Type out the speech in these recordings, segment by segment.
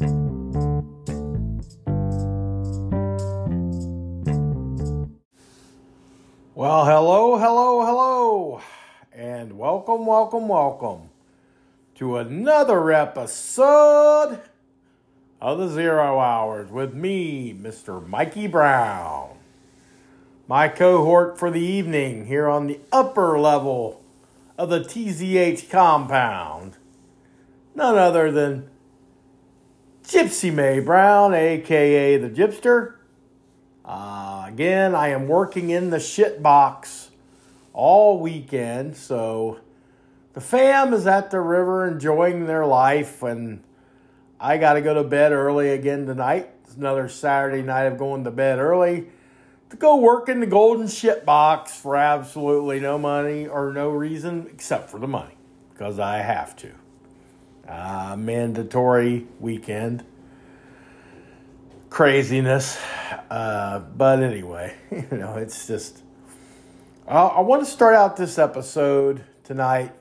Well, hello, hello, hello, and welcome, welcome, welcome to another episode of the Zero Hours with me, Mr. Mikey Brown. My cohort for the evening here on the upper level of the TZH compound. None other than Gypsy May Brown, aka the Gypster. Uh, again, I am working in the shit box all weekend, so the fam is at the river enjoying their life, and I got to go to bed early again tonight. It's another Saturday night of going to bed early to go work in the golden shit box for absolutely no money or no reason except for the money because I have to. Uh, mandatory weekend craziness. Uh, but anyway, you know, it's just. Uh, I want to start out this episode tonight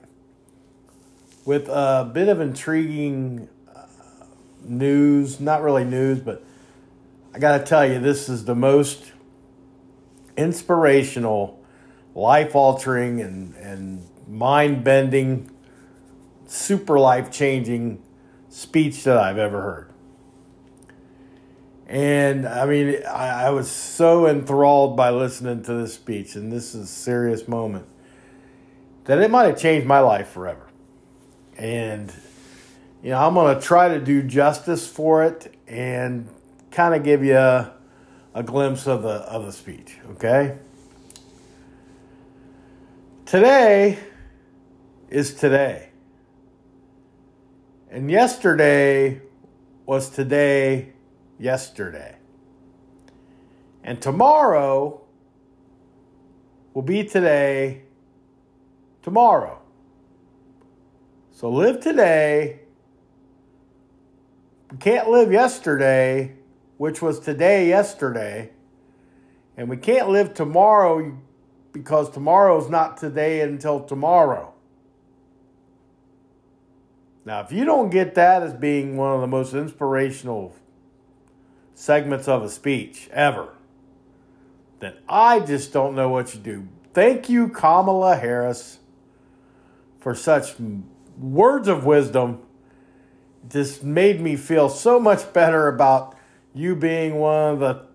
with a bit of intriguing uh, news. Not really news, but I got to tell you, this is the most inspirational, life altering, and, and mind bending, super life changing speech that I've ever heard. And I mean, I, I, was so enthralled by listening to this speech, and this is a serious moment, that it might have changed my life forever. And, you know, I'm going to try to do justice for it and kind of give you a, a glimpse of the, of the speech, okay? Today is today. And yesterday was today yesterday. And tomorrow will be today, tomorrow. So live today. We can't live yesterday, which was today, yesterday. And we can't live tomorrow because tomorrow is not today until tomorrow. Now, if you don't get that as being one of the most inspirational segments of a speech ever, then I just don't know what you do. Thank you, Kamala Harris, for such words of wisdom. Just made me feel so much better about you being one of the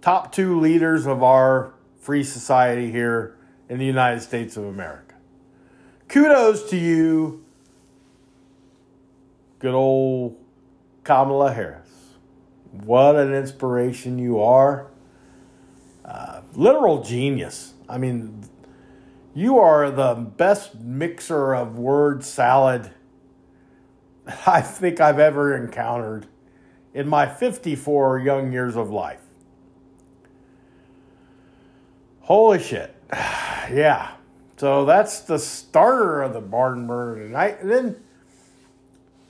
top two leaders of our free society here in the United States of America. Kudos to you, good old Kamala Harris. What an inspiration you are. Uh, literal genius. I mean, you are the best mixer of word salad I think I've ever encountered in my 54 young years of life. Holy shit. yeah. So that's the starter of the barn burner tonight. And then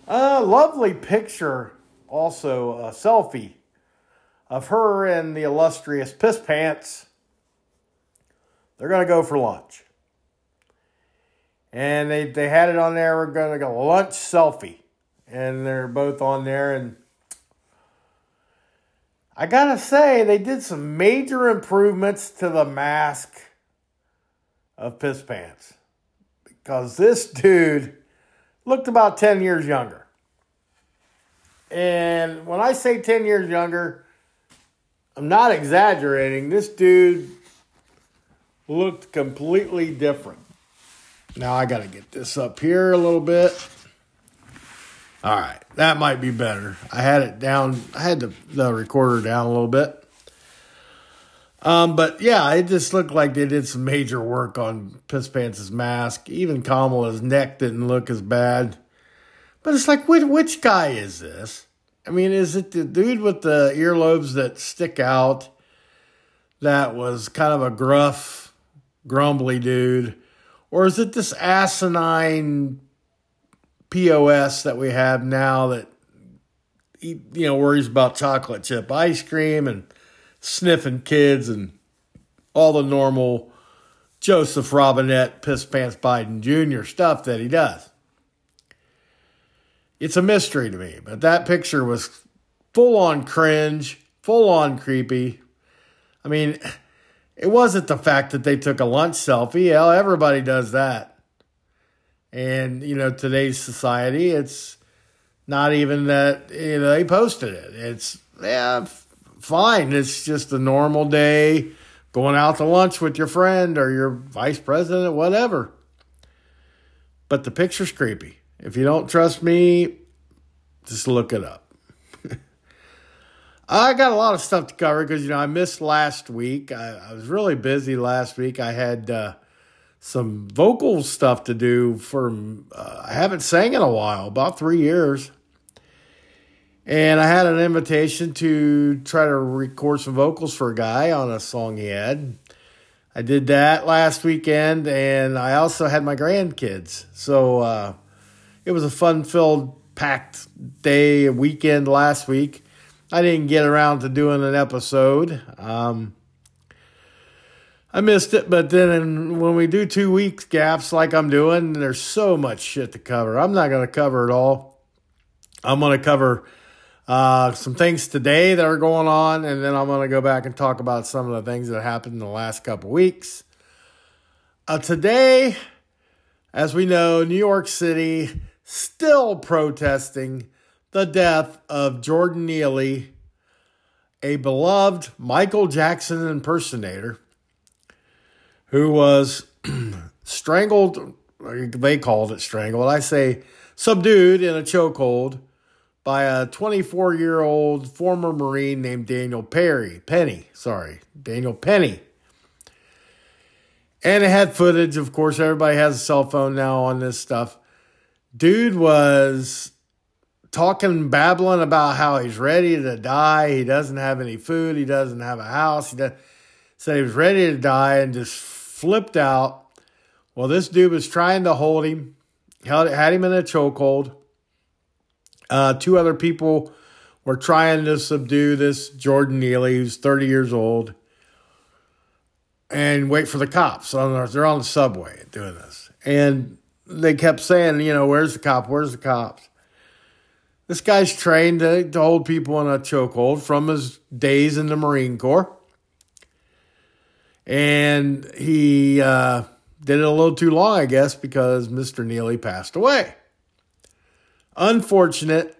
a lovely picture also a selfie of her and the illustrious Piss Pants. They're going to go for lunch. And they, they had it on there. We're going to go lunch selfie. And they're both on there. And I got to say, they did some major improvements to the mask of Piss Pants. Because this dude looked about 10 years younger. And when I say 10 years younger, I'm not exaggerating. This dude looked completely different. Now I got to get this up here a little bit. All right, that might be better. I had it down, I had the, the recorder down a little bit. Um, but yeah, it just looked like they did some major work on Piss Pants' mask. Even Kamala's neck didn't look as bad. But it's like, which, which guy is this? I mean, is it the dude with the earlobes that stick out that was kind of a gruff, grumbly dude? Or is it this asinine POS that we have now that, you know, worries about chocolate chip ice cream and sniffing kids and all the normal Joseph Robinette, Piss Pants Biden Jr. stuff that he does? it's a mystery to me. But that picture was full on cringe, full on creepy. I mean, it wasn't the fact that they took a lunch selfie. Hell, everybody does that. And, you know, today's society, it's not even that, you know, they posted it. It's, yeah, fine. It's just a normal day going out to lunch with your friend or your vice president, whatever. But the picture's creepy. If you don't trust me, just look it up. I got a lot of stuff to cover because, you know, I missed last week. I, I was really busy last week. I had uh, some vocal stuff to do for, uh, I haven't sang in a while, about three years. And I had an invitation to try to record some vocals for a guy on a song he had. I did that last weekend, and I also had my grandkids. So uh, it was a fun filled, packed day, weekend last week. I didn't get around to doing an episode. Um, I missed it, but then when we do two weeks gaps like I'm doing, there's so much shit to cover. I'm not going to cover it all. I'm going to cover uh, some things today that are going on, and then I'm going to go back and talk about some of the things that happened in the last couple weeks. Uh, today, as we know, New York City still protesting the death of Jordan Neely, a beloved Michael Jackson impersonator who was strangled, they called it strangled. I say subdued in a chokehold by a 24 year old former Marine named Daniel Perry, Penny, sorry, Daniel Penny. And it had footage, of course, everybody has a cell phone now on this stuff. Dude was talking, babbling about how he's ready to die. He doesn't have any food. He doesn't have a house. He said he was ready to die and just flipped out. Well, this dude was trying to hold him, held, had him in a chokehold. Uh, two other people were trying to subdue this Jordan Neely, who's 30 years old, and wait for the cops. They're on the subway doing this. And they kept saying, you know, where's the cop? Where's the cops? This guy's trained to, to hold people in a chokehold from his days in the Marine Corps. And he uh, did it a little too long, I guess, because Mr. Neely passed away. Unfortunate,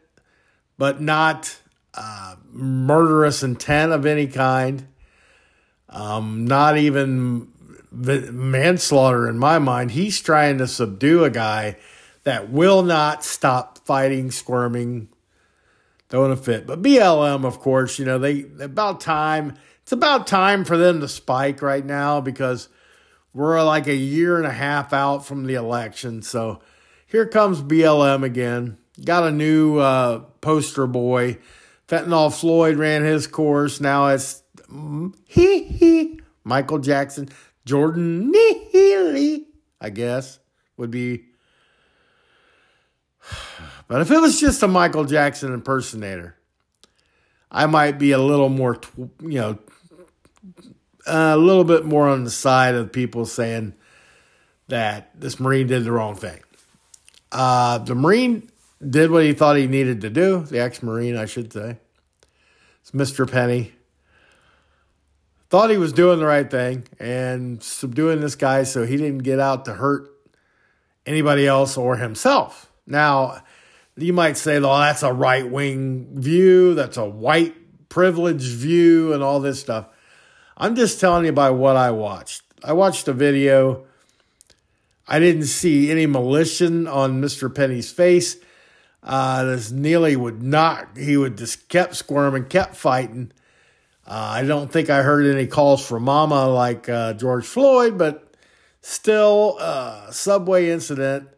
but not uh, murderous intent of any kind. Um, not even manslaughter in my mind. He's trying to subdue a guy that will not stop fighting, squirming, throwing a fit. But BLM, of course, you know, they about time. It's about time for them to spike right now because we're like a year and a half out from the election. So here comes BLM again. Got a new uh, poster boy. Fentanyl Floyd ran his course. Now it's mm, he he Michael Jackson, Jordan Neely, I guess would be but if it was just a Michael Jackson impersonator, I might be a little more, you know, a little bit more on the side of people saying that this Marine did the wrong thing. Uh, the Marine did what he thought he needed to do, the ex Marine, I should say. It's Mr. Penny. Thought he was doing the right thing and subduing this guy so he didn't get out to hurt anybody else or himself. Now, you might say, well, that's a right wing view. That's a white privileged view, and all this stuff." I'm just telling you by what I watched. I watched a video. I didn't see any malicious on Mr. Penny's face. Uh, this Neely would not. He would just kept squirming, kept fighting. Uh, I don't think I heard any calls for mama like uh, George Floyd, but still, uh, subway incident.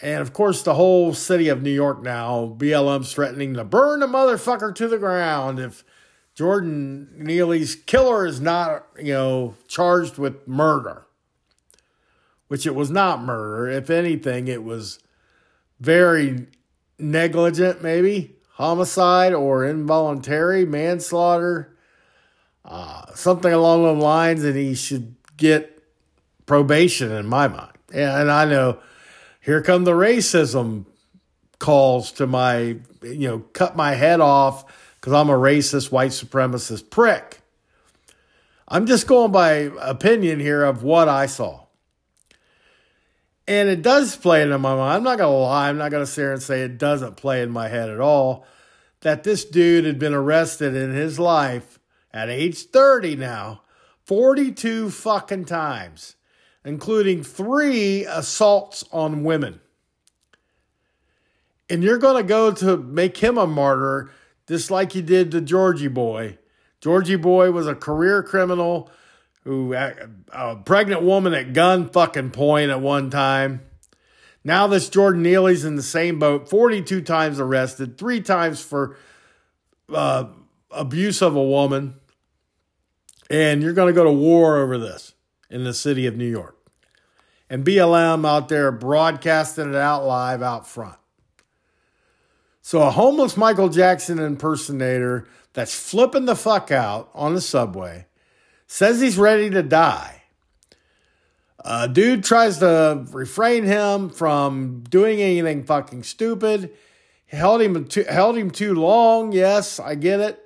And of course, the whole city of New York now, BLM's threatening to burn the motherfucker to the ground if Jordan Neely's killer is not, you know, charged with murder. Which it was not murder. If anything, it was very negligent, maybe homicide or involuntary manslaughter, uh, something along those lines, and he should get probation in my mind. And I know here come the racism calls to my, you know, cut my head off because I'm a racist, white supremacist prick. I'm just going by opinion here of what I saw. And it does play into my mind. I'm not going to lie. I'm not going to sit here and say it doesn't play in my head at all. That this dude had been arrested in his life at age 30 now, 42 fucking times, including three assaults on women. And you're going to go to make him a martyr just like you did to Georgie Boy. Georgie Boy was a career criminal who a pregnant woman at gun fucking point at one time. Now this Jordan Neely's in the same boat, 42 times arrested, three times for uh, abuse of a woman. And you're going to go to war over this in the city of New York. And BLM out there broadcasting it out live out front. So a homeless Michael Jackson impersonator that's flipping the fuck out on the subway says he's ready to die. A dude tries to refrain him from doing anything fucking stupid. Held him too, held him too long. Yes, I get it.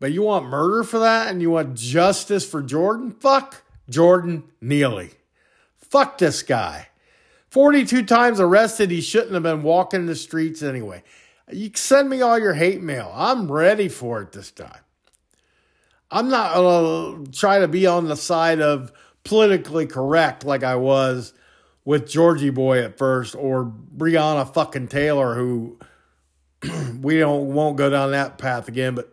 But you want murder for that and you want justice for Jordan? Fuck Jordan Neely. Fuck this guy. 42 times arrested. He shouldn't have been walking the streets anyway. You send me all your hate mail. I'm ready for it this time. I'm not going to try to be on the side of politically correct like I was with Georgie Boy at first or Breonna fucking Taylor, who we don't won't go down that path again, but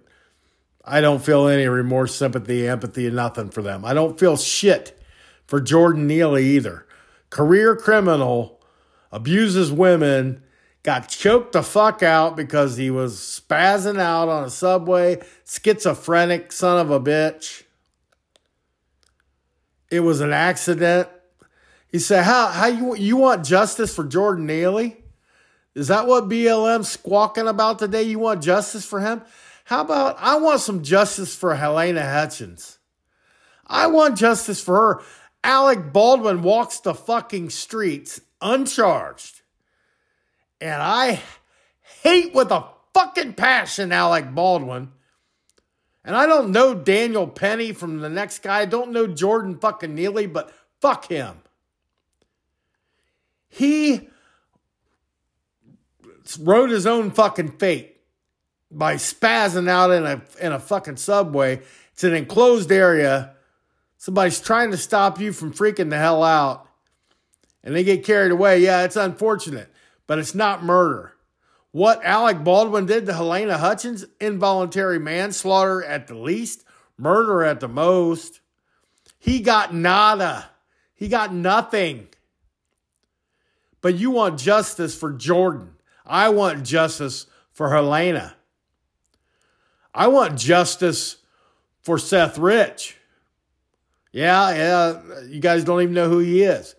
I don't feel any remorse, sympathy, empathy, nothing for them. I don't feel shit for Jordan Neely either. Career criminal, abuses women, got choked the fuck out because he was spazzing out on a subway, schizophrenic son of a bitch. It was an accident. He said, "How how you you want justice for Jordan Neely? Is that what BLM squawking about today? You want justice for him? How about I want some justice for Halyna Hutchins? I want justice for her. Alec Baldwin walks the fucking streets uncharged and I hate with a fucking passion Alec Baldwin. And I don't know Daniel Penny from the next guy. I don't know Jordan fucking Neely, but fuck him. He wrote his own fucking fate by spazzing out in a in a fucking subway. It's an enclosed area. Somebody's trying to stop you from freaking the hell out. And they get carried away. Yeah, it's unfortunate but it's not murder. What Alec Baldwin did to Halyna Hutchins, involuntary manslaughter at the least, murder at the most. He got nada. He got nothing. But you want justice for Jordan. I want justice for Halyna. I want justice for Seth Rich. Yeah, yeah, you guys don't even know who he is.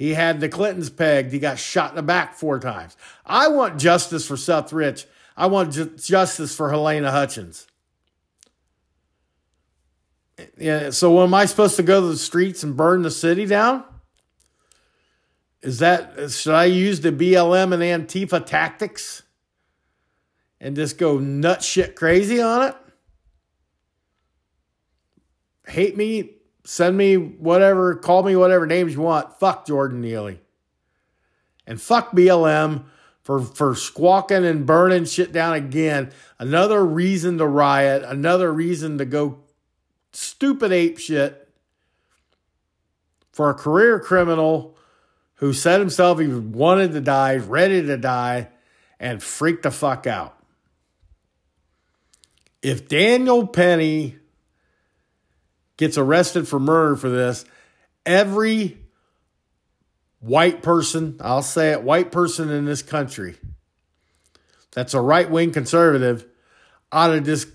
He had the Clintons pegged. He got shot in the back four times. I want justice for Seth Rich. I want ju- justice for Halyna Hutchins. Yeah, so am I supposed to go to the streets and burn the city down? Is that should I use the BLM and Antifa tactics and just go nut shit crazy on it? Hate me Send me whatever, call me whatever names you want. Fuck Jordan Neely. And fuck BLM for, for squawking and burning shit down again. Another reason to riot, another reason to go stupid ape shit for a career criminal who said himself he wanted to die, ready to die, and freaked the fuck out. If Daniel Penny gets arrested for murder for this, every white person, I'll say it, white person in this country that's a right wing conservative ought to just,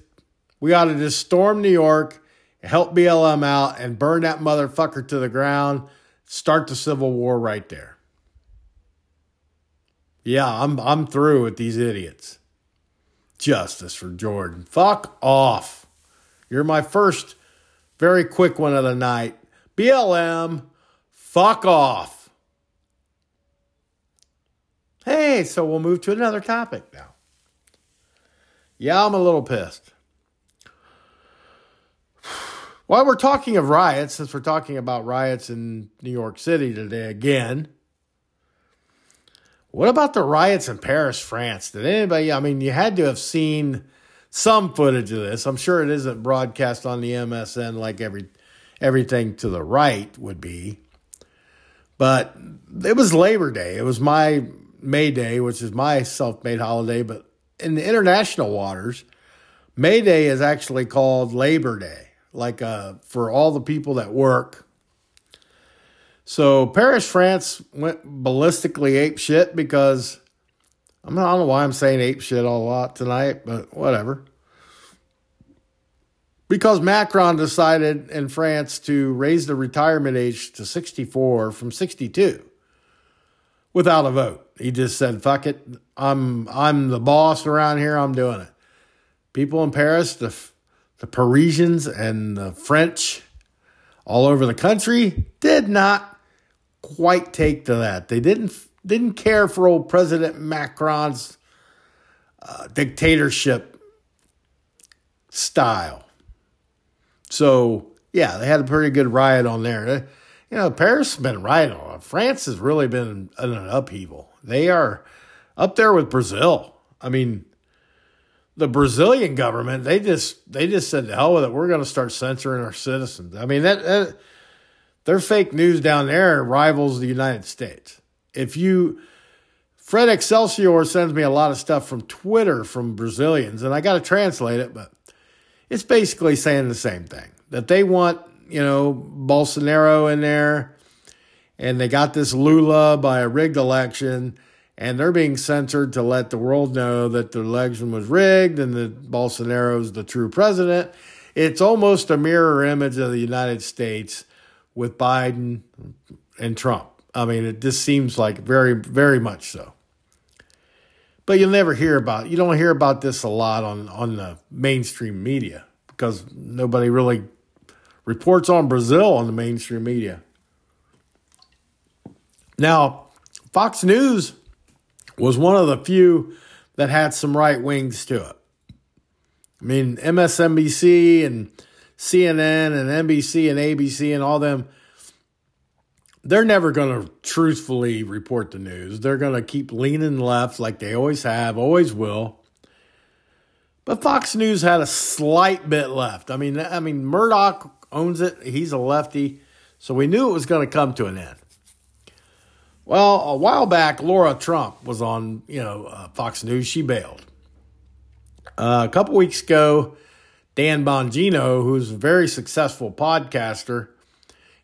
we ought to just storm New York, help BLM out, and burn that motherfucker to the ground, start the Civil War right there. Yeah, I'm I'm through with these idiots. Justice for Jordan. Fuck off. You're my first very quick one of the night. BLM, fuck off. Hey, so we'll move to another topic now. Yeah, I'm a little pissed. While we're talking of riots, since we're talking about riots in New York City today again, what about the riots in Paris, France? Did anybody, I mean, you had to have seen some footage of this. I'm sure it isn't broadcast on the MSN like every everything to the right would be. But it was Labor Day. It was my May Day, which is my self made holiday. But in the international waters, May Day is actually called Labor Day, like uh, for all the people that work. So Paris, France went ballistically ape shit because I, mean, I don't know why I'm saying ape shit a lot tonight, but whatever. Because Macron decided in France to raise the retirement age to 64 from 62 without a vote. He just said, "Fuck it, I'm I'm the boss around here. I'm doing it." People in Paris, the the Parisians and the French, all over the country, did not quite take to that. They didn't didn't care for old President Macron's uh, dictatorship style. So yeah, they had a pretty good riot on there. You know, Paris has been rioting. France has really been in an upheaval. They are up there with Brazil. I mean, the Brazilian government they just they just said the hell with it. We're going to start censoring our citizens. I mean that, that their fake news down there rivals the United States. If you Fred Excelsior sends me a lot of stuff from Twitter from Brazilians, and I got to translate it, but it's basically saying the same thing that they want, you know, Bolsonaro in there, and they got this Lula by a rigged election, and they're being censored to let the world know that the election was rigged and that Bolsonaro's the true president. It's almost a mirror image of the United States with Biden and Trump. I mean, it just seems like very, very much so. But you'll never hear about you don't hear about this a lot on on the mainstream media because nobody really reports on Brazil on the mainstream media. Now, Fox News was one of the few that had some right wings to it. I mean, MSNBC and CNN and NBC and ABC and all them they're never going to truthfully report the news. They're going to keep leaning left like they always have, always will. But Fox News had a slight bit left. I mean, I mean Murdoch owns it. He's a lefty, so we knew it was going to come to an end. Well, a while back, Lara Trump was on, you know, uh, Fox News. She bailed. Uh, a couple weeks ago, Dan Bongino, who's a very successful podcaster,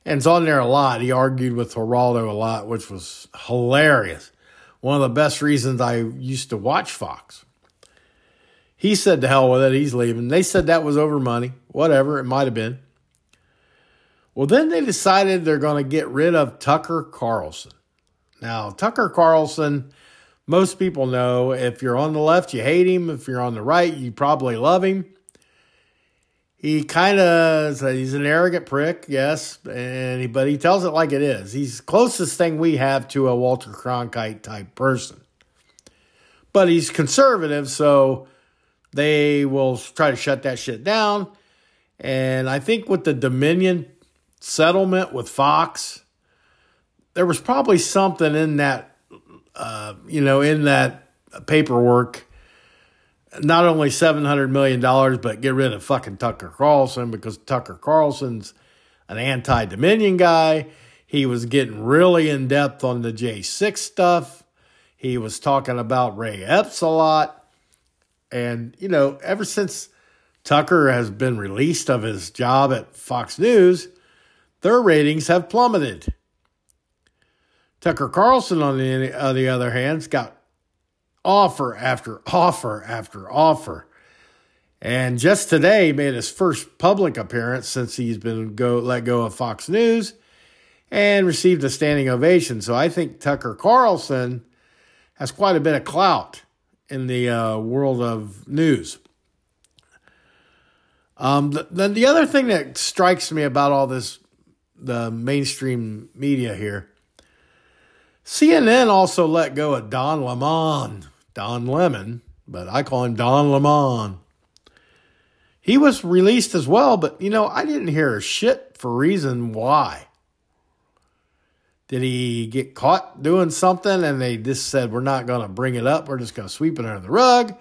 and it's on there a lot. He argued with Geraldo a lot, which was hilarious. One of the best reasons I used to watch Fox. He said to hell with it, he's leaving. They said that was over money, whatever, it might have been. Well, then they decided they're going to get rid of Tucker Carlson. Now, Tucker Carlson, most people know if you're on the left, you hate him. If you're on the right, you probably love him he kind of he's an arrogant prick, yes, and he, but he tells it like it is. He's closest thing we have to a Walter Cronkite type person. But he's conservative, so they will try to shut that shit down. And I think with the Dominion settlement with Fox, there was probably something in that, uh, you know, in that paperwork not only $700 million, but get rid of fucking Tucker Carlson because Tucker Carlson's an anti Dominion guy. He was getting really in depth on the J6 stuff. He was talking about Ray Epps a lot. And, you know, ever since Tucker has been released of his job at Fox News, their ratings have plummeted. Tucker Carlson, on the, on the other hand, has got offer after offer after offer. And just today made his first public appearance since he's been go let go of Fox News and received a standing ovation. So I think Tucker Carlson has quite a bit of clout in the uh, world of news. Um, then the other thing that strikes me about all this, the mainstream media here, CNN also let go of Don Lemon, Don Lemon, but I call him Don Lemon. He was released as well, but you know, I didn't hear a shit for reason why. Did he get caught doing something and they just said, we're not going to bring it up, we're just going to sweep it under the rug?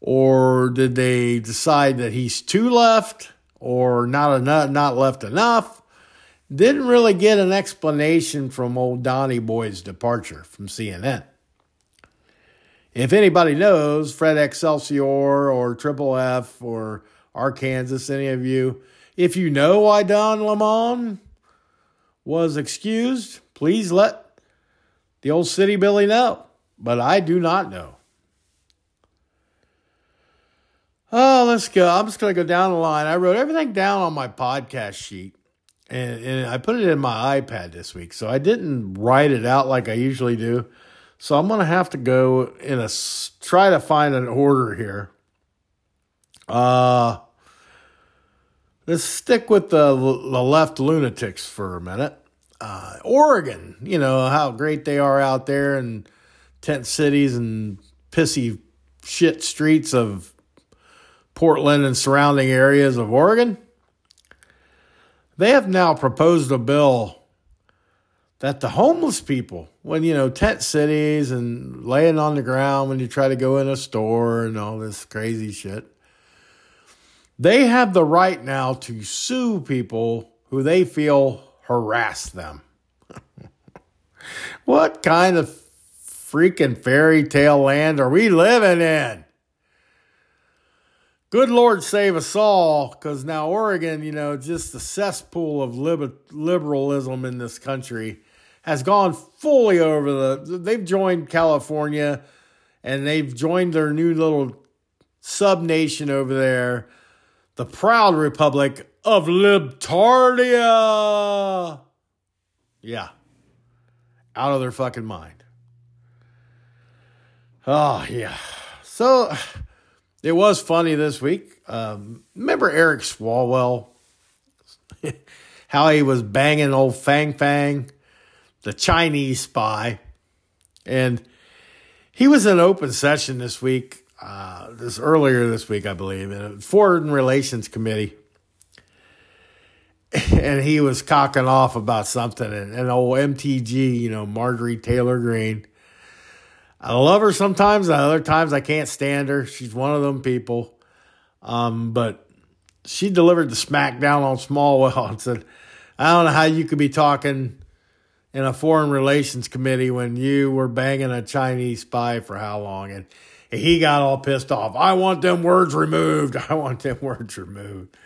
Or did they decide that he's too left or not enough, not left enough? Didn't really get an explanation from old Donnie Boy's departure from CNN. If anybody knows Fred Excelsior or Triple F or Arkansas, any of you, if you know why Don Lemon was excused, please let the old city Billy know. But I do not know. Oh, let's go. I'm just going to go down the line. I wrote everything down on my podcast sheet and, and I put it in my iPad this week. So I didn't write it out like I usually do. So I'm going to have to go in a try to find an order here. Uh, let's stick with the, the left lunatics for a minute. Uh, Oregon, you know how great they are out there in tent cities and pissy shit streets of Portland and surrounding areas of Oregon. They have now proposed a bill that the homeless people, when you know, tent cities and laying on the ground when you try to go in a store and all this crazy shit, they have the right now to sue people who they feel harass them. what kind of freaking fairy tale land are we living in? good Lord save us all, because now Oregon, you know, just the cesspool of liberalism in this country has gone fully over the. They've joined California and they've joined their new little sub nation over there, the proud republic of Libtardia. Yeah. Out of their fucking mind. Oh, yeah. So it was funny this week. Um, remember Eric Swalwell? How he was banging old Fang Fang, the Chinese spy. And he was in open session this week, uh, this earlier this week, I believe, in a Foreign Relations Committee. And he was cocking off about something, and, and old MTG, you know, Marjorie Taylor Greene I love her sometimes. Other times I can't stand her. She's one of them people. Um, but she delivered the smackdown on Smallwell and said, I don't know how you could be talking in a foreign relations committee when you were banging a Chinese spy for how long? And he got all pissed off. I want them words removed. I want them words removed.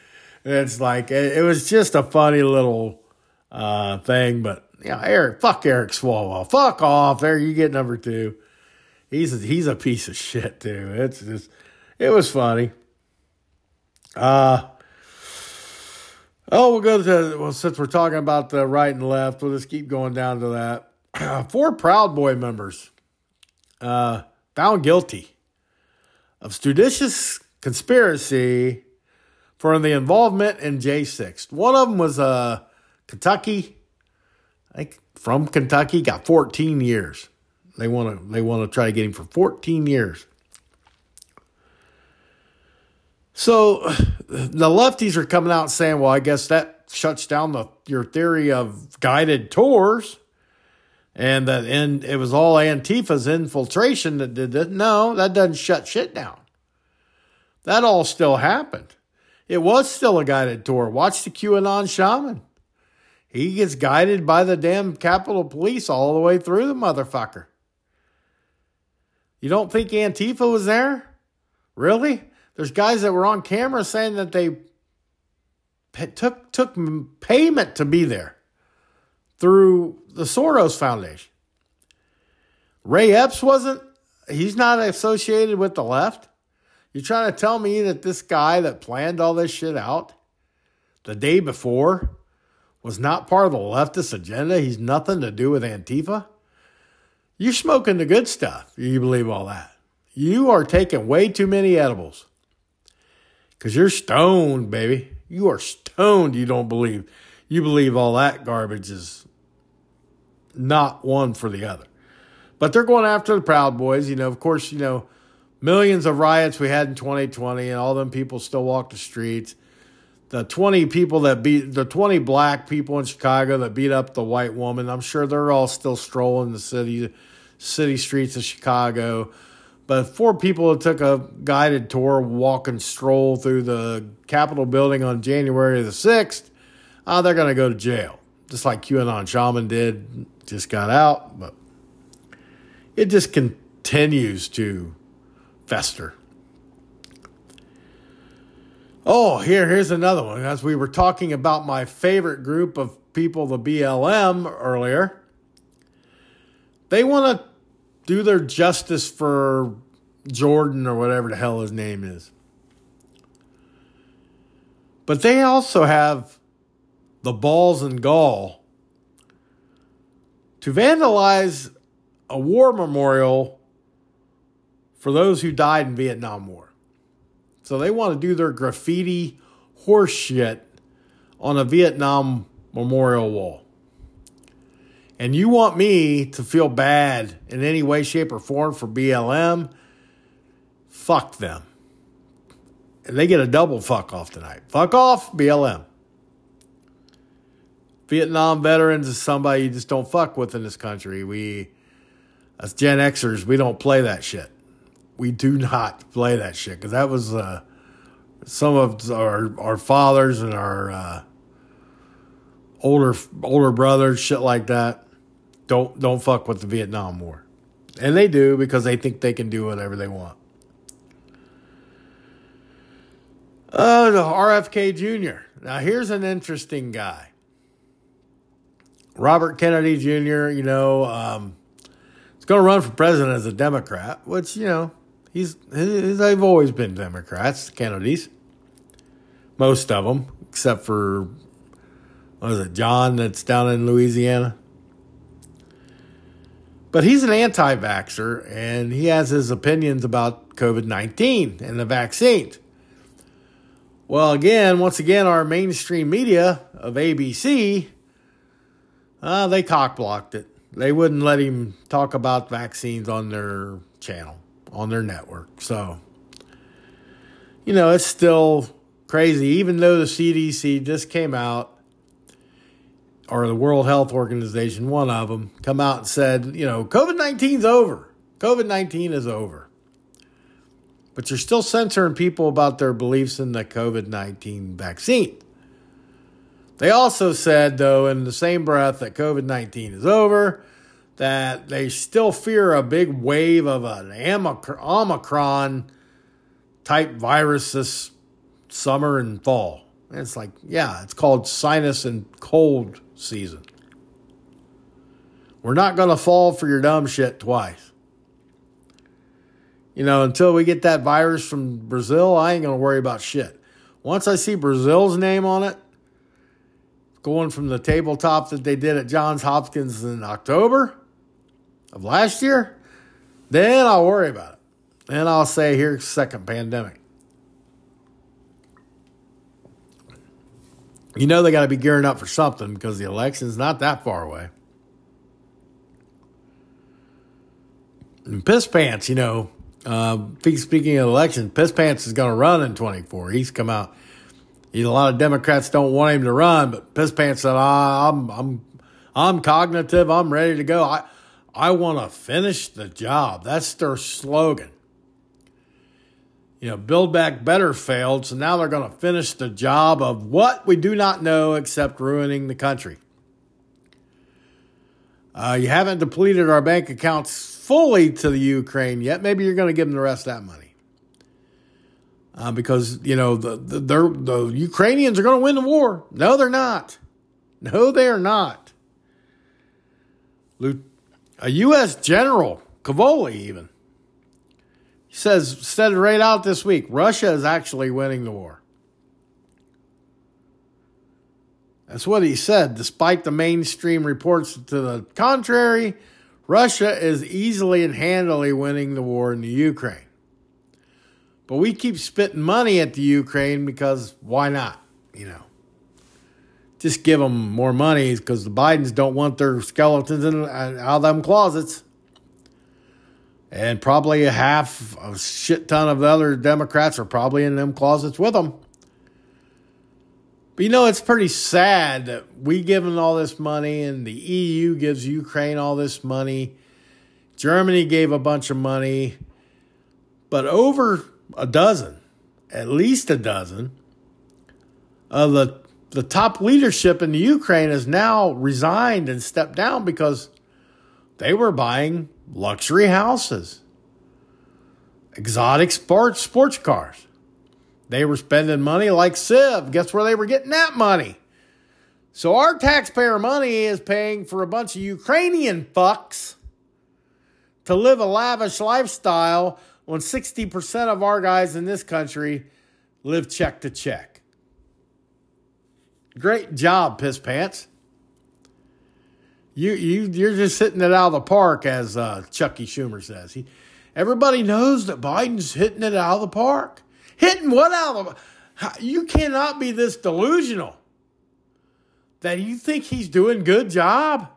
And it's like, it, was just a funny little uh, thing. But, yeah, Eric, fuck Eric Swalwell. Fuck off. There, you get number two he's a, he's a piece of shit too. It's just it was funny. Uh oh, we'll go to well since we're talking about the right and left, we'll just keep going down to that. Four Proud Boy members uh, found guilty of seditious conspiracy for the involvement in J6. One of them was uh, Kentucky, I think from Kentucky, got 14 years. They want to they want to try to get him for 14 years. So the lefties are coming out saying, "Well, I guess that shuts down the your theory of guided tours." And that and it was all Antifa's infiltration that did it. No, that doesn't shut shit down. That all still happened. It was still a guided tour. Watch the QAnon shaman. He gets guided by the damn Capitol Police all the way through the motherfucker. You don't think Antifa was there? Really? There's guys that were on camera saying that they took took payment to be there through the Soros Foundation. Ray Epps wasn't he's not associated with the left. You're trying to tell me that this guy that planned all this shit out the day before was not part of the leftist agenda? He's nothing to do with Antifa? You're smoking the good stuff. You believe all that. You are taking way too many edibles. Because you're stoned, baby. You are stoned. You don't believe. You believe all that garbage is not one for the other. But they're going after the Proud Boys. You know, of course, you know, millions of riots we had in 2020, and all them people still walk the streets. The 20 people that beat the 20 black people in Chicago that beat up the white woman, I'm sure they're all still strolling the city city streets of Chicago. But four people took a guided tour, walk and stroll through the Capitol building on January the 6th, uh, they're going to go to jail. Just like QAnon Shaman did, just got out. But it just continues to fester. Oh, here, here's another one. As we were talking about my favorite group of people, the BLM, earlier, they want to do their justice for Jordan or whatever the hell his name is. But they also have the balls and gall to vandalize a war memorial for those who died in Vietnam War. So they want to do their graffiti horseshit on a Vietnam memorial wall. And you want me to feel bad in any way, shape, or form for BLM? Fuck them. And they get a double fuck off tonight. Fuck off, BLM. Vietnam veterans is somebody you just don't fuck with in this country. We, as Gen Xers, we don't play that shit. We do not play that shit because that was uh, some of our our fathers and our uh, older older brothers, shit like that don't don't fuck with the Vietnam War. And they do because they think they can do whatever they want. Uh, the RFK Jr. Now here's an interesting guy. Robert Kennedy Jr., you know, um, he's going to run for president as a Democrat, which, you know, he's, he's they've always been Democrats, Kennedys. Most of them, except for, what is it, John that's down in Louisiana? But he's an anti vaxxer and he has his opinions about COVID 19 and the vaccines. Well, again, once again, our mainstream media of ABC, uh, they cockblocked it. They wouldn't let him talk about vaccines on their channel, on their network. So, you know, it's still crazy, even though the CDC just came out or the World Health Organization, one of them, come out and said, you know, COVID 19's over. COVID 19 is over. But you're still censoring people about their beliefs in the COVID 19 vaccine. They also said, though, in the same breath that COVID 19 is over, that they still fear a big wave of an Omicron type virus this summer and fall. And it's like, yeah, it's called sinus and cold season. We're not going to fall for your dumb shit twice. You know, until we get that virus from Brazil, I ain't going to worry about shit. Once I see Brazil's name on it, going from the tabletop that they did at Johns Hopkins in October of last year, then I'll worry about it. Then I'll say, here's second pandemic. You know they got to be gearing up for something because the election's not that far away. And Piss Pants, you know, uh, speaking of election, Piss Pants is going to run in 24. He's come out. He, a lot of Democrats don't want him to run, but Piss Pants said, ah, "I'm, I'm, I'm cognitive. I'm ready to go. I, I want to finish the job." That's their slogan you know, Build Back Better failed, so now they're going to finish the job of what we do not know except ruining the country. Uh, you haven't depleted our bank accounts fully to the Ukraine yet. Maybe you're going to give them the rest of that money. Uh, because, you know, the, the, the Ukrainians are going to win the war. No, they're not. No, they are not. A U.S. general, Cavoli even, says, said it right out this week Russia is actually winning the war. That's what he said. Despite the mainstream reports to the contrary, Russia is easily and handily winning the war in the Ukraine. But we keep spitting money at the Ukraine because why not? You know, just give them more money because the Bidens don't want their skeletons in uh, out of them closets. And probably a half, a shit ton of other Democrats are probably in them closets with them. But you know, it's pretty sad that we give them all this money and the EU gives Ukraine all this money. Germany gave a bunch of money. But over a dozen, at least a dozen, of the, the top leadership in the Ukraine has now resigned and stepped down because they were buying luxury houses, exotic sports, sports cars. They were spending money like Civ. Guess where they were getting that money? So our taxpayer money is paying for a bunch of Ukrainian fucks to live a lavish lifestyle when 60% of our guys in this country live check to check. Great job, piss pants. You you you're just hitting it out of the park, as uh, Chucky Schumer says. He, everybody knows that Biden's hitting it out of the park. Hitting what out of you cannot be this delusional that you think he's doing good job.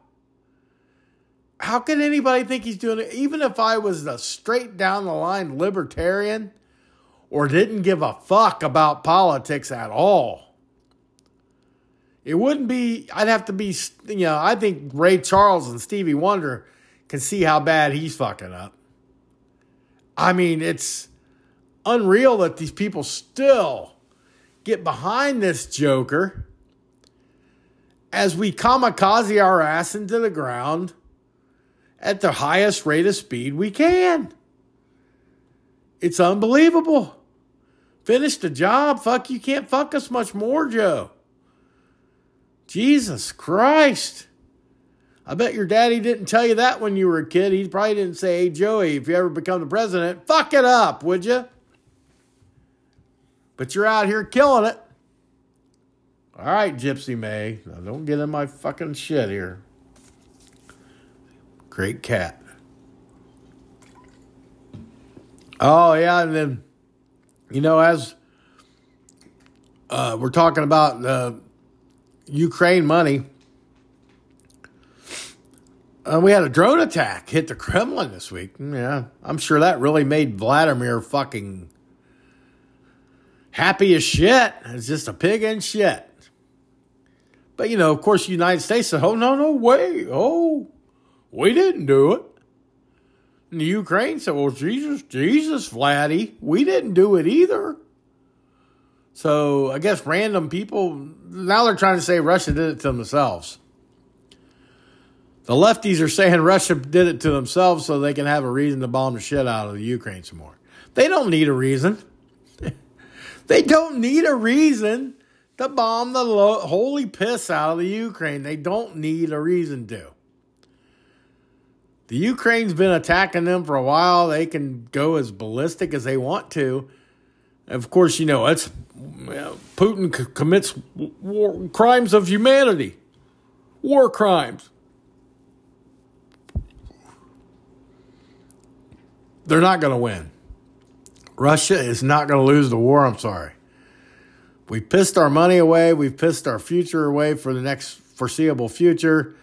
How can anybody think he's doing it? Even if I was a straight down the line libertarian or didn't give a fuck about politics at all, it wouldn't be, I'd have to be, you know, I think Ray Charles and Stevie Wonder can see how bad he's fucking up. I mean, it's, unreal that these people still get behind this joker as we kamikaze our ass into the ground at the highest rate of speed we can. It's unbelievable. Finish the job. Fuck, you can't fuck us much more, Joe. Jesus Christ. I bet your daddy didn't tell you that when you were a kid. He probably didn't say, hey, Joey, if you ever become the president, fuck it up, would you? But you're out here killing it. All right, Gypsy May. Now don't get in my fucking shit here. Great cat. Oh, yeah. And then, you know, as uh, we're talking about uh, Ukraine money, uh, we had a drone attack hit the Kremlin this week. Yeah, I'm sure that really made Vladimir fucking happy as shit. It's just a pig in shit. But, you know, of course, the United States said, oh, no, no, way. Oh, we didn't do it. And the Ukraine said, well, Jesus, Jesus, Vladdy, we didn't do it either. So I guess random people, now they're trying to say Russia did it to themselves. The lefties are saying Russia did it to themselves so they can have a reason to bomb the shit out of the Ukraine some more. They don't need a reason. They don't need a reason to bomb the lo- holy piss out of the Ukraine. They don't need a reason to. The Ukraine's been attacking them for a while. They can go as ballistic as they want to. Of course, you know, it's Putin c- commits war, crimes of humanity, war crimes. They're not going to win. Russia is not going to lose the war. I'm sorry. We pissed our money away. We've pissed our future away for the next foreseeable future.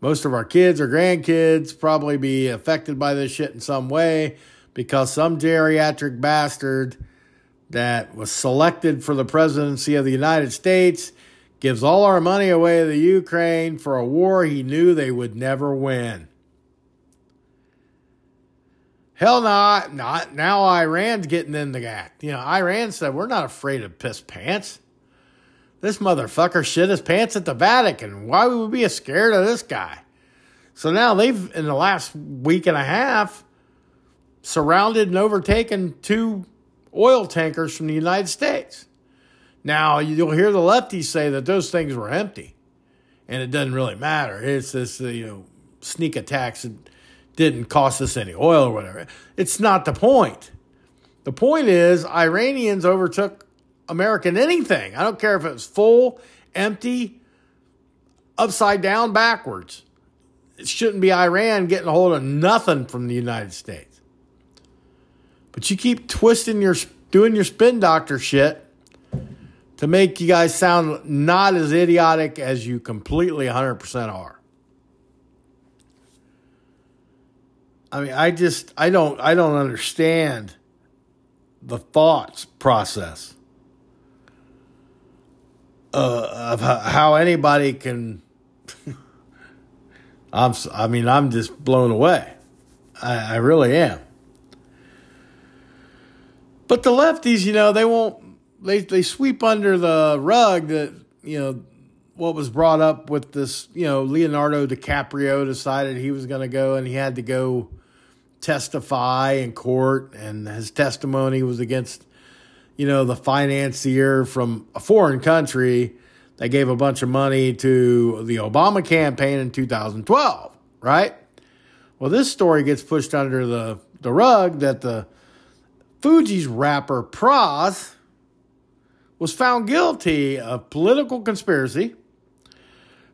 Most of our kids or grandkids probably be affected by this shit in some way because some geriatric bastard that was selected for the presidency of the United States gives all our money away to the Ukraine for a war he knew they would never win. Hell no, not now. Iran's getting in the act. You know, Iran said we're not afraid of piss pants. This motherfucker shit his pants at the Vatican. Why would we be scared of this guy? So now they've in the last week and a half surrounded and overtaken two oil tankers from the United States. Now you'll hear the lefties say that those things were empty, and it doesn't really matter. It's this you know sneak attacks and didn't cost us any oil or whatever. It's not the point. The point is, Iranians overtook American anything. I don't care if it was full, empty, upside down, backwards. It shouldn't be Iran getting a hold of nothing from the United States. But you keep twisting your, doing your spin doctor shit to make you guys sound not as idiotic as you completely 100% are. I mean, I just I don't I don't understand the thoughts process uh, of how anybody can. I'm I mean I'm just blown away. I, I really am. But the lefties, you know, they won't they they sweep under the rug that you know what was brought up with this. You know, Leonardo DiCaprio decided he was going to go and he had to go testify in court, and his testimony was against you know the financier from a foreign country that gave a bunch of money to the Obama campaign in 2012, right? Well, this story gets pushed under the, the rug that the Fugees rapper Pras was found guilty of political conspiracy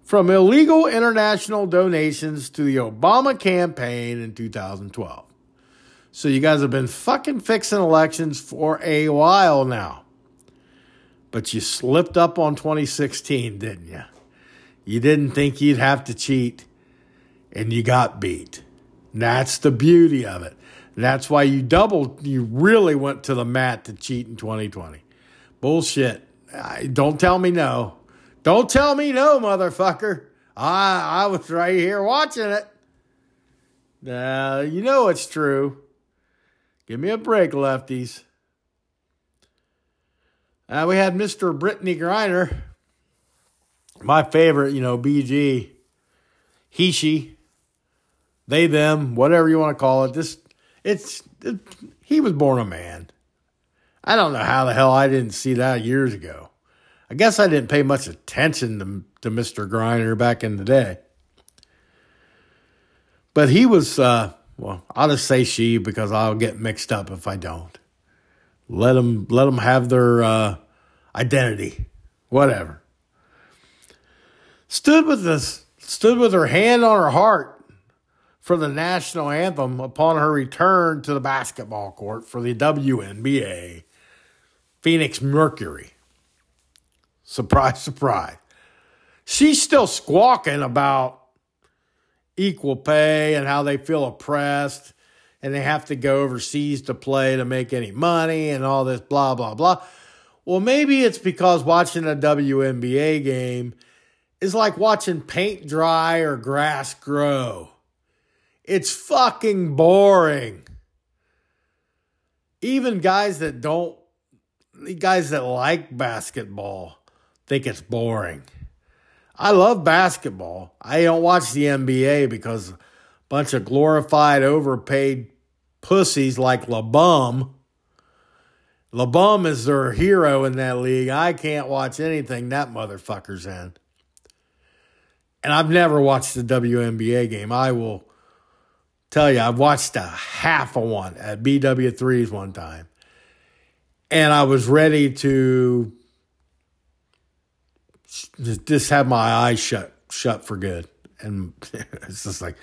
from illegal international donations to the Obama campaign in 2012. So you guys have been fucking fixing elections for a while now. But you slipped up on 2016, didn't you? You didn't think you'd have to cheat, and you got beat. That's the beauty of it. That's why you doubled, you really went to the mat to cheat in 2020. Bullshit. Don't tell me no. Don't tell me no, motherfucker. I I was right here watching it. Now, you know it's true. Give me a break, lefties. Uh, we had Mr. Brittany Griner, my favorite, you know, BG, he, she, they, them, whatever you want to call it. This, it's, it, he was born a man. I don't know how the hell I didn't see that years ago. I guess I didn't pay much attention to, to Mr. Griner back in the day. But he was, uh, well, I'll just say she because I'll get mixed up if I don't. Let them, let them have their uh, identity, whatever. Stood with this, stood with her hand on her heart for the national anthem upon her return to the basketball court for the WNBA Phoenix Mercury. Surprise, surprise. She's still squawking about equal pay and how they feel oppressed and they have to go overseas to play to make any money and all this blah, blah, blah. Well, maybe it's because watching a WNBA game is like watching paint dry or grass grow. It's fucking boring. Even guys that don't guys that like basketball think it's boring. I love basketball. I don't watch the NBA because a bunch of glorified, overpaid pussies like LeBum. LeBum is their hero in that league. I can't watch anything that motherfucker's in. And I've never watched the WNBA game. I will tell you, I've watched a half of one at BW3s one time and I was ready to just have my eyes shut shut for good. And it's just like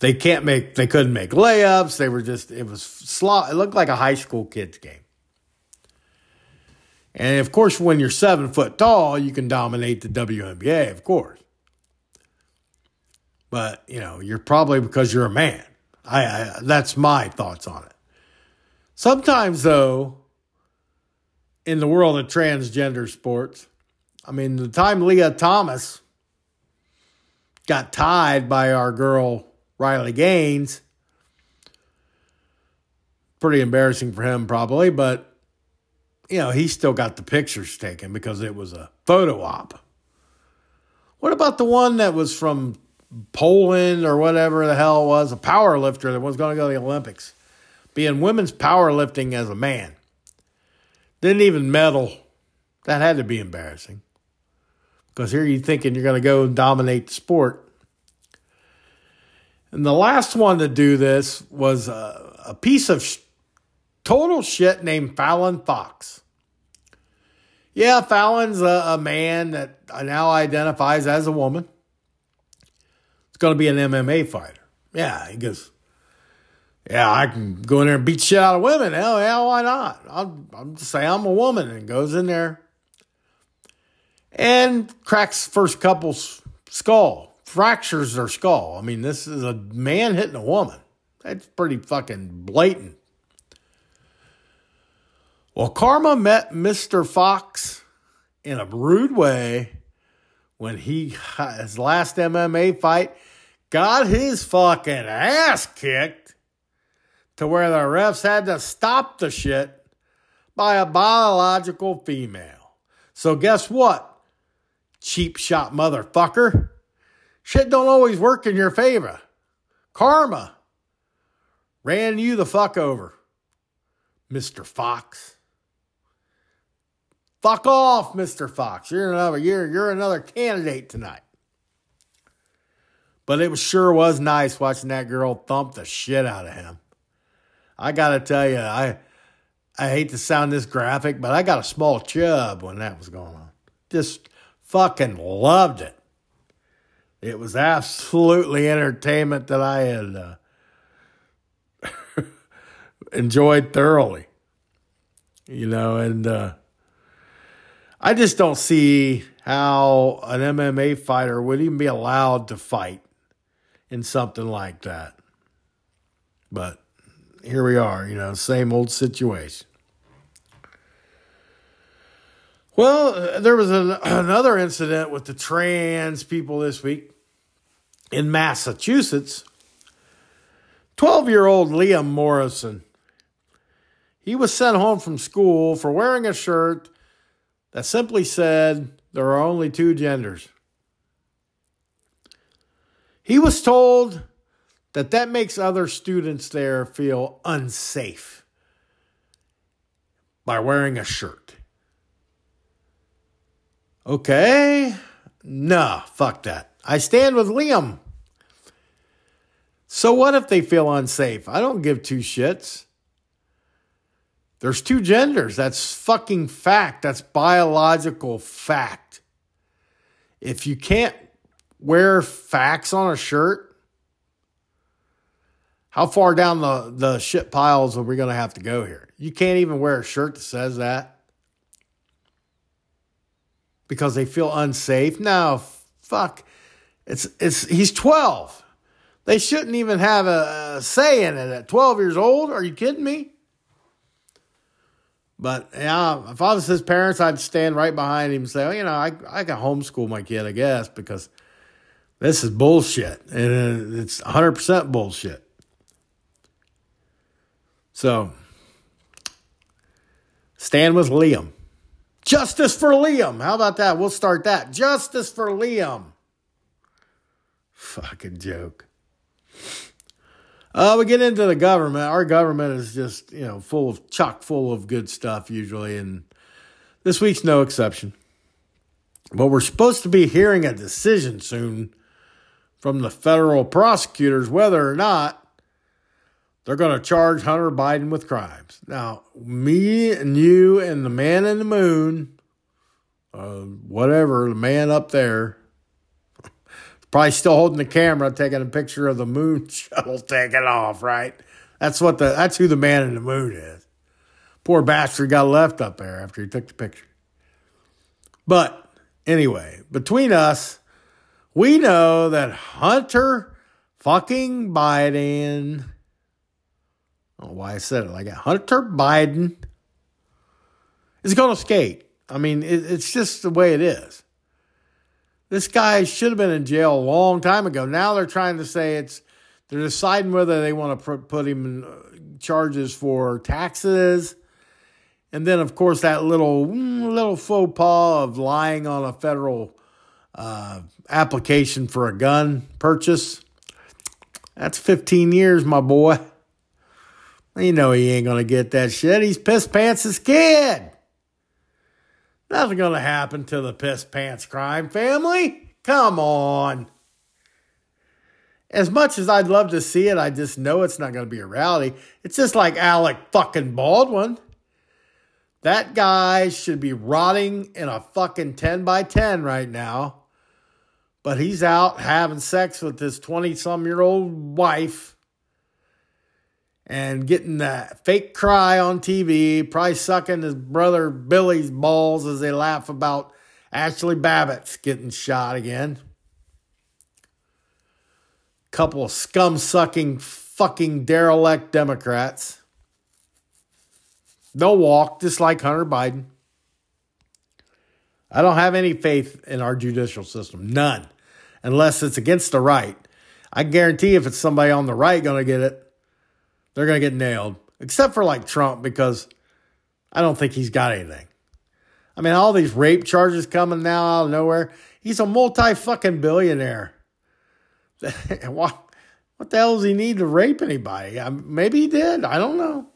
they can't make they couldn't make layups. They were just it was slot. It looked like a high school kids game. And of course, when you're seven foot tall, you can dominate the WNBA, of course. But you know, you're probably because you're a man. I, I that's my thoughts on it. Sometimes though, in the world of transgender sports. I mean, the time Lia Thomas got tied by our girl Riley Gaines, pretty embarrassing for him, probably, but you know, he still got the pictures taken because it was a photo op. What about the one that was from Poland or whatever the hell it was, a power lifter that was going to go to the Olympics, being women's powerlifting as a man? Didn't even medal. That had to be embarrassing. Because here you're thinking you're going to go and dominate the sport. And the last one to do this was a, a piece of sh- total shit named Fallon Fox. Yeah, Fallon's a, a man that now identifies as a woman. It's going to be an MMA fighter. Yeah, he goes, yeah, I can go in there and beat shit out of women. Hell yeah, why not? I'll, I'll just say I'm a woman and goes in there. and cracks first couple's skull, fractures their skull. I mean, this is a man hitting a woman. That's pretty fucking blatant. Well, Karma met Mr. Fox in a rude way when he, his last MMA fight, got his fucking ass kicked to where the refs had to stop the shit by a biological female. So, guess what? cheap shot motherfucker. Shit don't always work in your favor. Karma ran you the fuck over, Mr. Fox. Fuck off, Mr. Fox. You're another you're, you're another candidate tonight. But it sure was nice watching that girl thump the shit out of him. I gotta tell you, I I hate to sound this graphic, but I got a small chub when that was going on. Just fucking loved it. It was absolutely entertainment that I had uh, enjoyed thoroughly. You know, and uh, I just don't see how an MMA fighter would even be allowed to fight in something like that. But here we are, you know, same old situation. Well, there was an, another incident with the trans people this week in Massachusetts. 12 year old Liam Morrison. He was sent home from school for wearing a shirt that simply said there are only two genders. He was told that that makes other students there feel unsafe by wearing a shirt. Okay. Nah, fuck that. I stand with Liam. So what if they feel unsafe? I don't give two shits. There's two genders. That's fucking fact. That's biological fact. If you can't wear facts on a shirt, how far down the, the shit piles are we going to have to go here? You can't even wear a shirt that says that because they feel unsafe. No, fuck. It's it's he's 12. They shouldn't even have a, a say in it at 12 years old. Are you kidding me? But yeah, if I was his parents, I'd stand right behind him and say, well, you know, I I can homeschool my kid, I guess, because this is bullshit. And uh, it's 100% bullshit. So, stand with Liam. Justice for Liam. How about that? We'll start that. Justice for Liam. Fucking joke. Uh, we get into the government. Our government is just, you know, full of chock full of good stuff usually, and this week's no exception. But we're supposed to be hearing a decision soon from the federal prosecutors whether or not they're going to charge Hunter Biden with crimes. Now, me and you and the man in the moon, uh, whatever, the man up there, probably still holding the camera, taking a picture of the moon shuttle taking off, right? That's what the that's who the man in the moon is. Poor bastard got left up there after he took the picture. But anyway, between us, we know that Hunter fucking Biden I don't know why I said it like that. Hunter Biden is going to skate. I mean, it, it's just the way it is. This guy should have been in jail a long time ago. Now they're trying to say it's they're deciding whether they want to put him in uh, charges for taxes. And then, of course, that little mm, little faux pas of lying on a federal uh, application for a gun purchase. That's 15 years, my boy. You know he ain't gonna get that shit. He's Piss Pants' kid. Nothing gonna happen to the Piss Pants crime family. Come on. As much as I'd love to see it, I just know it's not gonna be a reality. It's just like Alec fucking Baldwin. That guy should be rotting in a fucking 10 by 10 right now. But he's out having sex with his 20 some year old wife and getting that fake cry on TV, probably sucking his brother Billy's balls as they laugh about Ashli Babbitt's getting shot again. Couple of scum sucking fucking derelict Democrats. They'll walk just like Hunter Biden. I don't have any faith in our judicial system. None. Unless it's against the right. I guarantee if it's somebody on the right going to get it, they're going to get nailed. Except for like Trump, because I don't think he's got anything. I mean, all these rape charges coming now out of nowhere. He's a multi fucking billionaire. what, what the hell does he need to rape anybody? maybe he did. I don't know.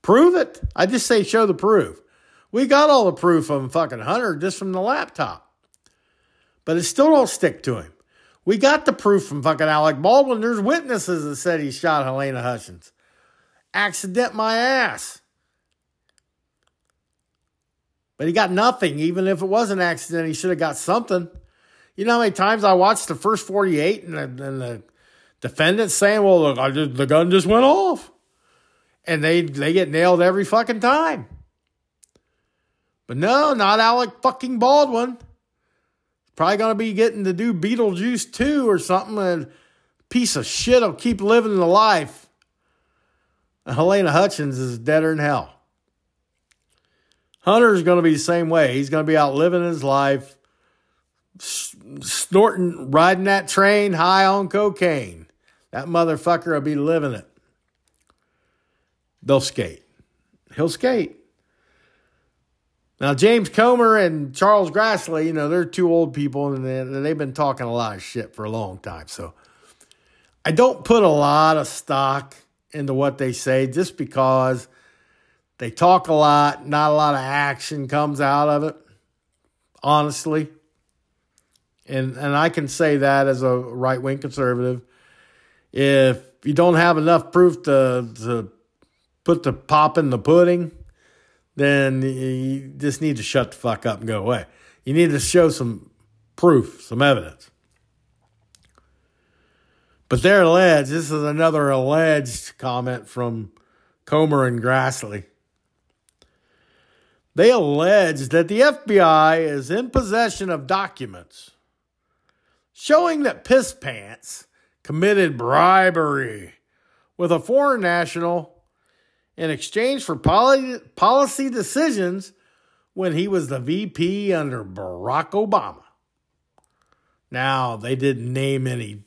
Prove it. I just say show the proof. We got all the proof of fucking Hunter just from the laptop. But it still don't stick to him. We got the proof from fucking Alec Baldwin. There's witnesses that said he shot Halyna Hutchins. Accident my ass. But he got nothing. Even if it was an accident, he should have got something. You know how many times I watched the first 48 and the, and the defendant saying, well, look, just, the gun just went off. And they, they get nailed every fucking time. But no, not Alec fucking Baldwin. Probably going to be getting to do Beetlejuice 2 or something. And piece of shit will keep living the life. Halyna Hutchins is deader than hell. Hunter's going to be the same way. He's going to be out living his life, snorting, riding that train high on cocaine. That motherfucker will be living it. They'll skate. He'll skate. Now, James Comer and Charles Grassley, you know, they're two old people and they've been talking a lot of shit for a long time. So I don't put a lot of stock into what they say just because they talk a lot, not a lot of action comes out of it, honestly. And, and I can say that as a right wing conservative. If you don't have enough proof to, to put the pop in the pudding, then you just need to shut the fuck up and go away. You need to show some proof, some evidence. But they're alleged. This is another alleged comment from Comer and Grassley. They allege that the FBI is in possession of documents showing that Piss Pants committed bribery with a foreign national in exchange for policy decisions when he was the VP under Barack Obama. Now, they didn't name any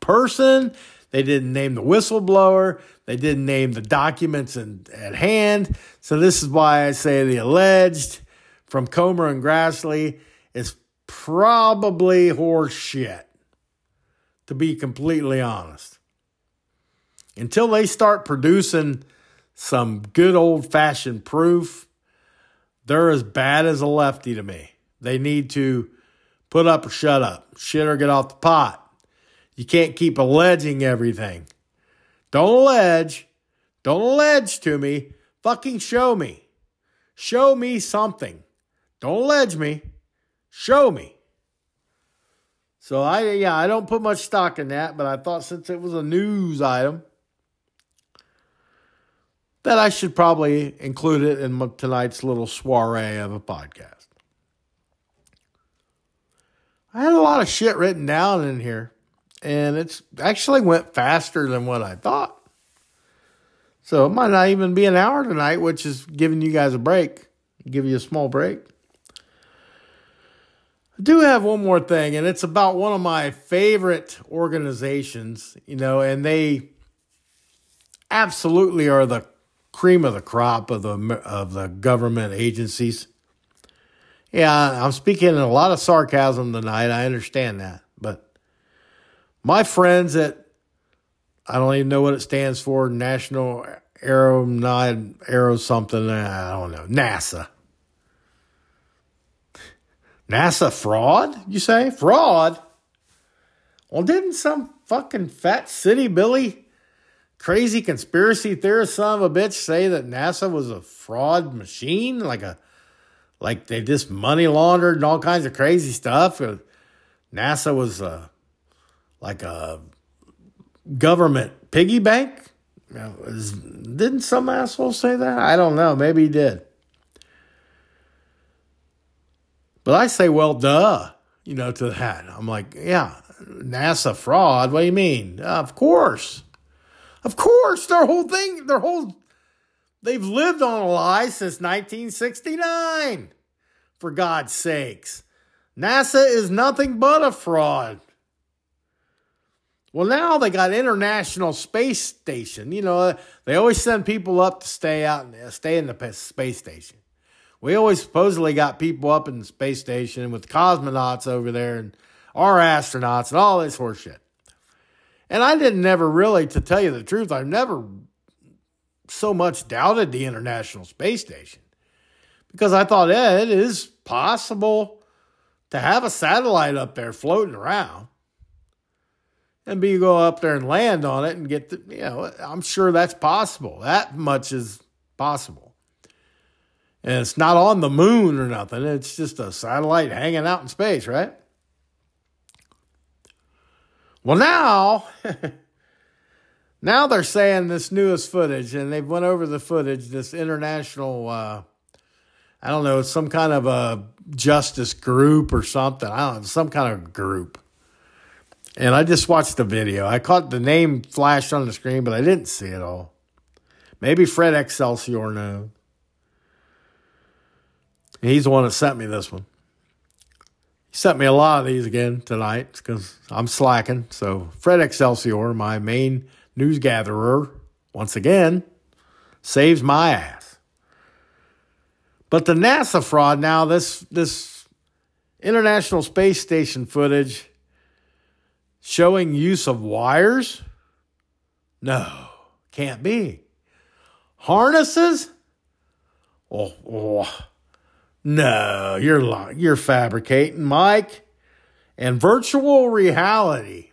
person, they didn't name the whistleblower, they didn't name the documents in, at hand. So, this is why I say the alleged from Comer and Grassley is probably horseshit, to be completely honest. Until they start producing some good old fashioned proof, they're as bad as a lefty to me. They need to put up or shut up, shit or get off the pot. You can't keep alleging everything. Don't allege. Don't allege to me. Fucking show me. Show me something. Don't allege me. Show me. So I yeah, I don't put much stock in that, but I thought since it was a news item, that I should probably include it in tonight's little soiree of a podcast. I had a lot of shit written down in here, and it's actually went faster than what I thought. So it might not even be an hour tonight, which is giving you guys a break, give you a small break. I do have one more thing, and it's about one of my favorite organizations, you know, and they absolutely are the cream of the crop of the of the government agencies. Yeah, I'm speaking in a lot of sarcasm tonight. I understand that, but my friends at I don't even know what it stands for. National Aeronaut Aero something. I don't know. NASA. NASA fraud? You say fraud? Well, didn't some fucking fat city Billy crazy conspiracy theorist son of a bitch say that NASA was a fraud machine, like a like they just money laundered and all kinds of crazy stuff. NASA was a, like a government piggy bank. didn't some asshole say that? I don't know. Maybe he did. But I say, well, duh, you know, to that. I'm like, yeah, NASA fraud. What do you mean? Uh, of course. Of course. Their whole thing, their whole, they've lived on a lie since 1969. For God's sakes. NASA is nothing but a fraud. Well, now they got International Space Station. You know, they always send people up to stay out and stay in the space station. We always supposedly got people up in the space station with cosmonauts over there and our astronauts and all this horseshit. And I didn't never really, to tell you the truth, I've never so much doubted the International Space Station because I thought, yeah, it is possible to have a satellite up there floating around and be go up there and land on it and get the, you know, I'm sure that's possible. That much is possible. And it's not on the moon or nothing. It's just a satellite hanging out in space, right? Well, now, now they're saying this newest footage, and they've went over the footage. This international, uh, I don't know, some kind of a justice group or something. I don't know, some kind of group and I just watched the video. I caught the name flashed on the screen, but I didn't see it all. Maybe Fred Excelsior knows. He's the one that sent me this one. Sent me a lot of these again tonight because I'm slacking. So Fred Excelsior, my main news gatherer, once again, saves my ass. But the NASA fraud now, this this International Space Station footage showing use of wires? No, can't be. Harnesses? Oh, oh. No, you're you're fabricating, Mike. And virtual reality.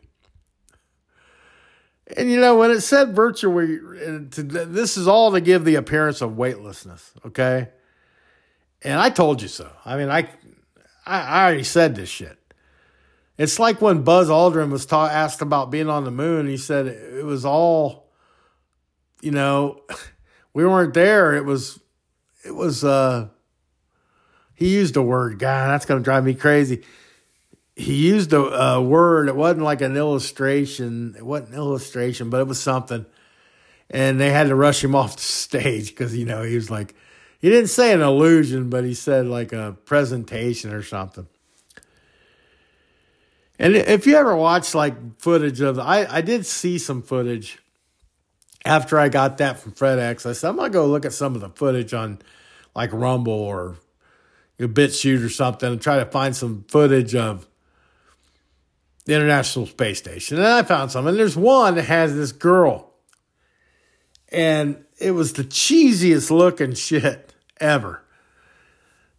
And you know, when it said virtual, this is all to give the appearance of weightlessness, okay? And I told you so. I mean, I, I already said this shit. It's like when Buzz Aldrin was ta- asked about being on the moon. He said it was all, you know, we weren't there. It was, it was, uh, he used a word, God, that's going to drive me crazy. He used a, a word. It wasn't like an illustration. It wasn't an illustration, but it was something. And they had to rush him off the stage because, you know, he was like, he didn't say an illusion, but he said like a presentation or something. And if you ever watch like footage of, I, I did see some footage after I got that from FredEx. I said, I'm going to go look at some of the footage on like Rumble or you know, BitChute or something and try to find some footage of the International Space Station. And I found some. And there's one that has this girl. And it was the cheesiest looking shit ever.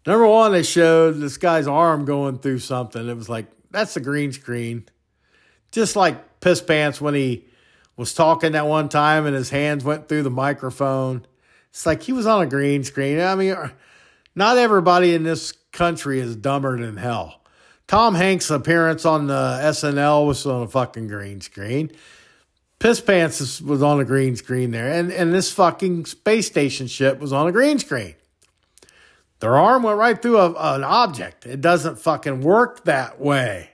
Number one, they showed this guy's arm going through something. It was like that's the green screen. Just like Piss Pants when he was talking that one time and his hands went through the microphone. It's like he was on a green screen. I mean, not everybody in this country is dumber than hell. Tom Hanks' appearance on the SNL was on a fucking green screen. Piss Pants was on a green screen there. And, and this fucking space station ship was on a green screen. Their arm went right through a, an object. It doesn't fucking work that way.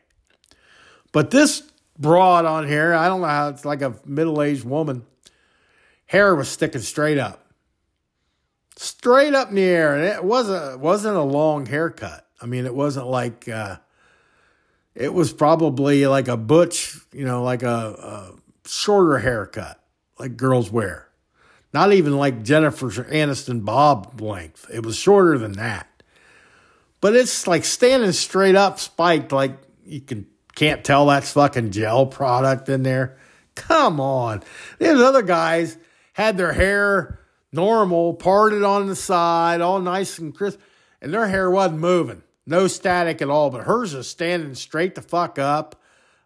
But this broad on here, I don't know how it's like a middle aged woman. Hair was sticking straight up, straight up in the air, and it wasn't wasn't a long haircut. I mean, it wasn't like uh, it was probably like a butch, you know, like a, a shorter haircut, like girls wear. Not even like Jennifer Aniston bob length. It was shorter than that. But it's like standing straight up, spiked, like you can can't tell that's fucking gel product in there. Come on. These other guys had their hair normal, parted on the side, all nice and crisp, and their hair wasn't moving. No static at all, but hers is standing straight the fuck up,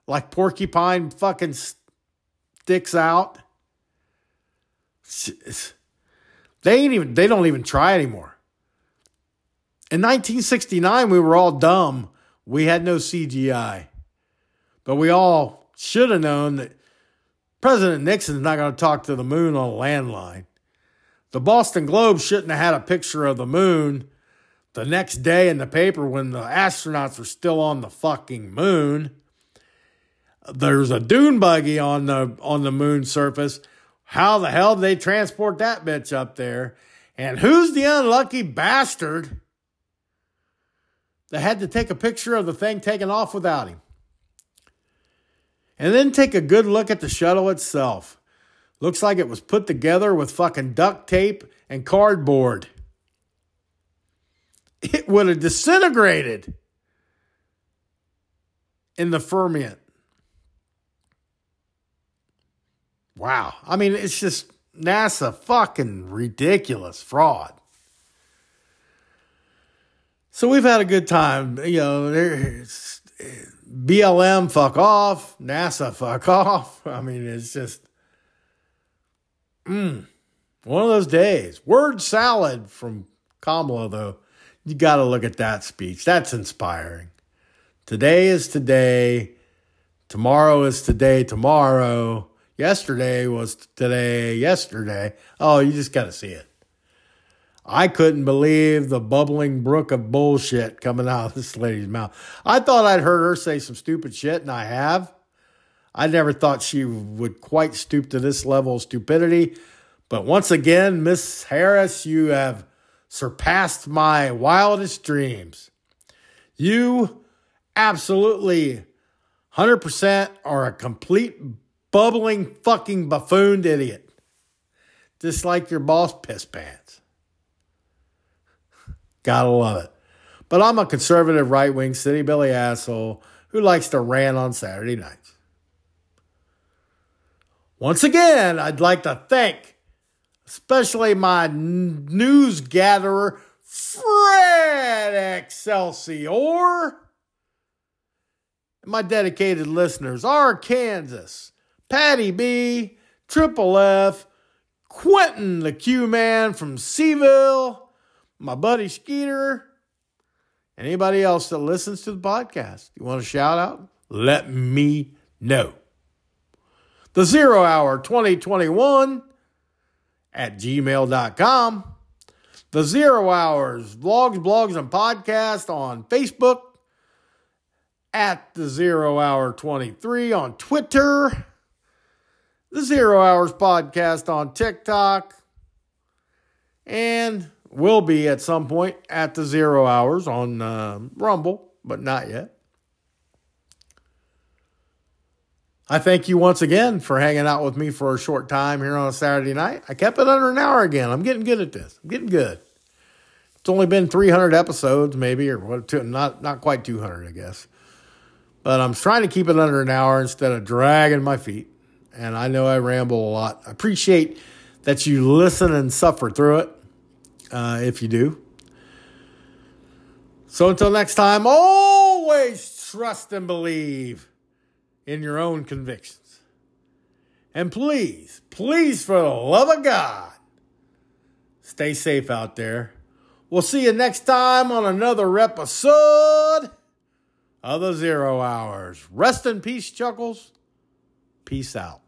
like porcupine fucking sticks out. They ain't even they don't even try anymore. In 1969, we were all dumb. We had no CGI. But we all should have known that President Nixon's not going to talk to the moon on a landline. The Boston Globe shouldn't have had a picture of the moon the next day in the paper when the astronauts were still on the fucking moon. There's a dune buggy on the on the moon surface. How the hell did they transport that bitch up there? And who's the unlucky bastard that had to take a picture of the thing taken off without him? And then take a good look at the shuttle itself. Looks like it was put together with fucking duct tape and cardboard. It would have disintegrated in the ferment. Wow. I mean, it's just NASA fucking ridiculous fraud. So we've had a good time. You know, there's eh, BLM fuck off, NASA fuck off. I mean, it's just mm, one of those days. Word salad from Kamala, though. You got to look at that speech. That's inspiring. Today is today. Tomorrow is today, tomorrow. Yesterday was today, yesterday. Oh, you just got to see it. I couldn't believe the bubbling brook of bullshit coming out of this lady's mouth. I thought I'd heard her say some stupid shit, and I have. I never thought she would quite stoop to this level of stupidity. But once again, Miss Harris, you have surpassed my wildest dreams. You absolutely 100% are a complete bubbling fucking buffoon idiot. Just like your boss piss pants. Gotta love it. But I'm a conservative right wing city Billy asshole who likes to rant on Saturday nights. Once again, I'd like to thank especially my news gatherer, Fred Excelsior, and my dedicated listeners, Arkansas, Patty B, Triple F, Quentin the Q Man from Seville, my buddy Skeeter, anybody else that listens to the podcast. You want a shout out? Let me know. The Zero Hour 2021 at gmail.com. The Zero Hours vlogs, blogs, and podcast on Facebook. At the Zero Hour 23 on Twitter the Zero Hours Podcast on TikTok, and will be at some point at the Zero Hours on uh, Rumble, but not yet. I thank you once again for hanging out with me for a short time here on a Saturday night. I kept it under an hour again. I'm getting good at this. I'm getting good. It's only been 300 episodes, maybe, or what? Not not quite 200, I guess. But I'm trying to keep it under an hour instead of dragging my feet and I know I ramble a lot. I appreciate that you listen and suffer through it, uh, if you do. So until next time, always trust and believe in your own convictions. And please, please, for the love of God, stay safe out there. We'll see you next time on another episode of the Zero Hours. Rest in peace, Chuckles. Peace out.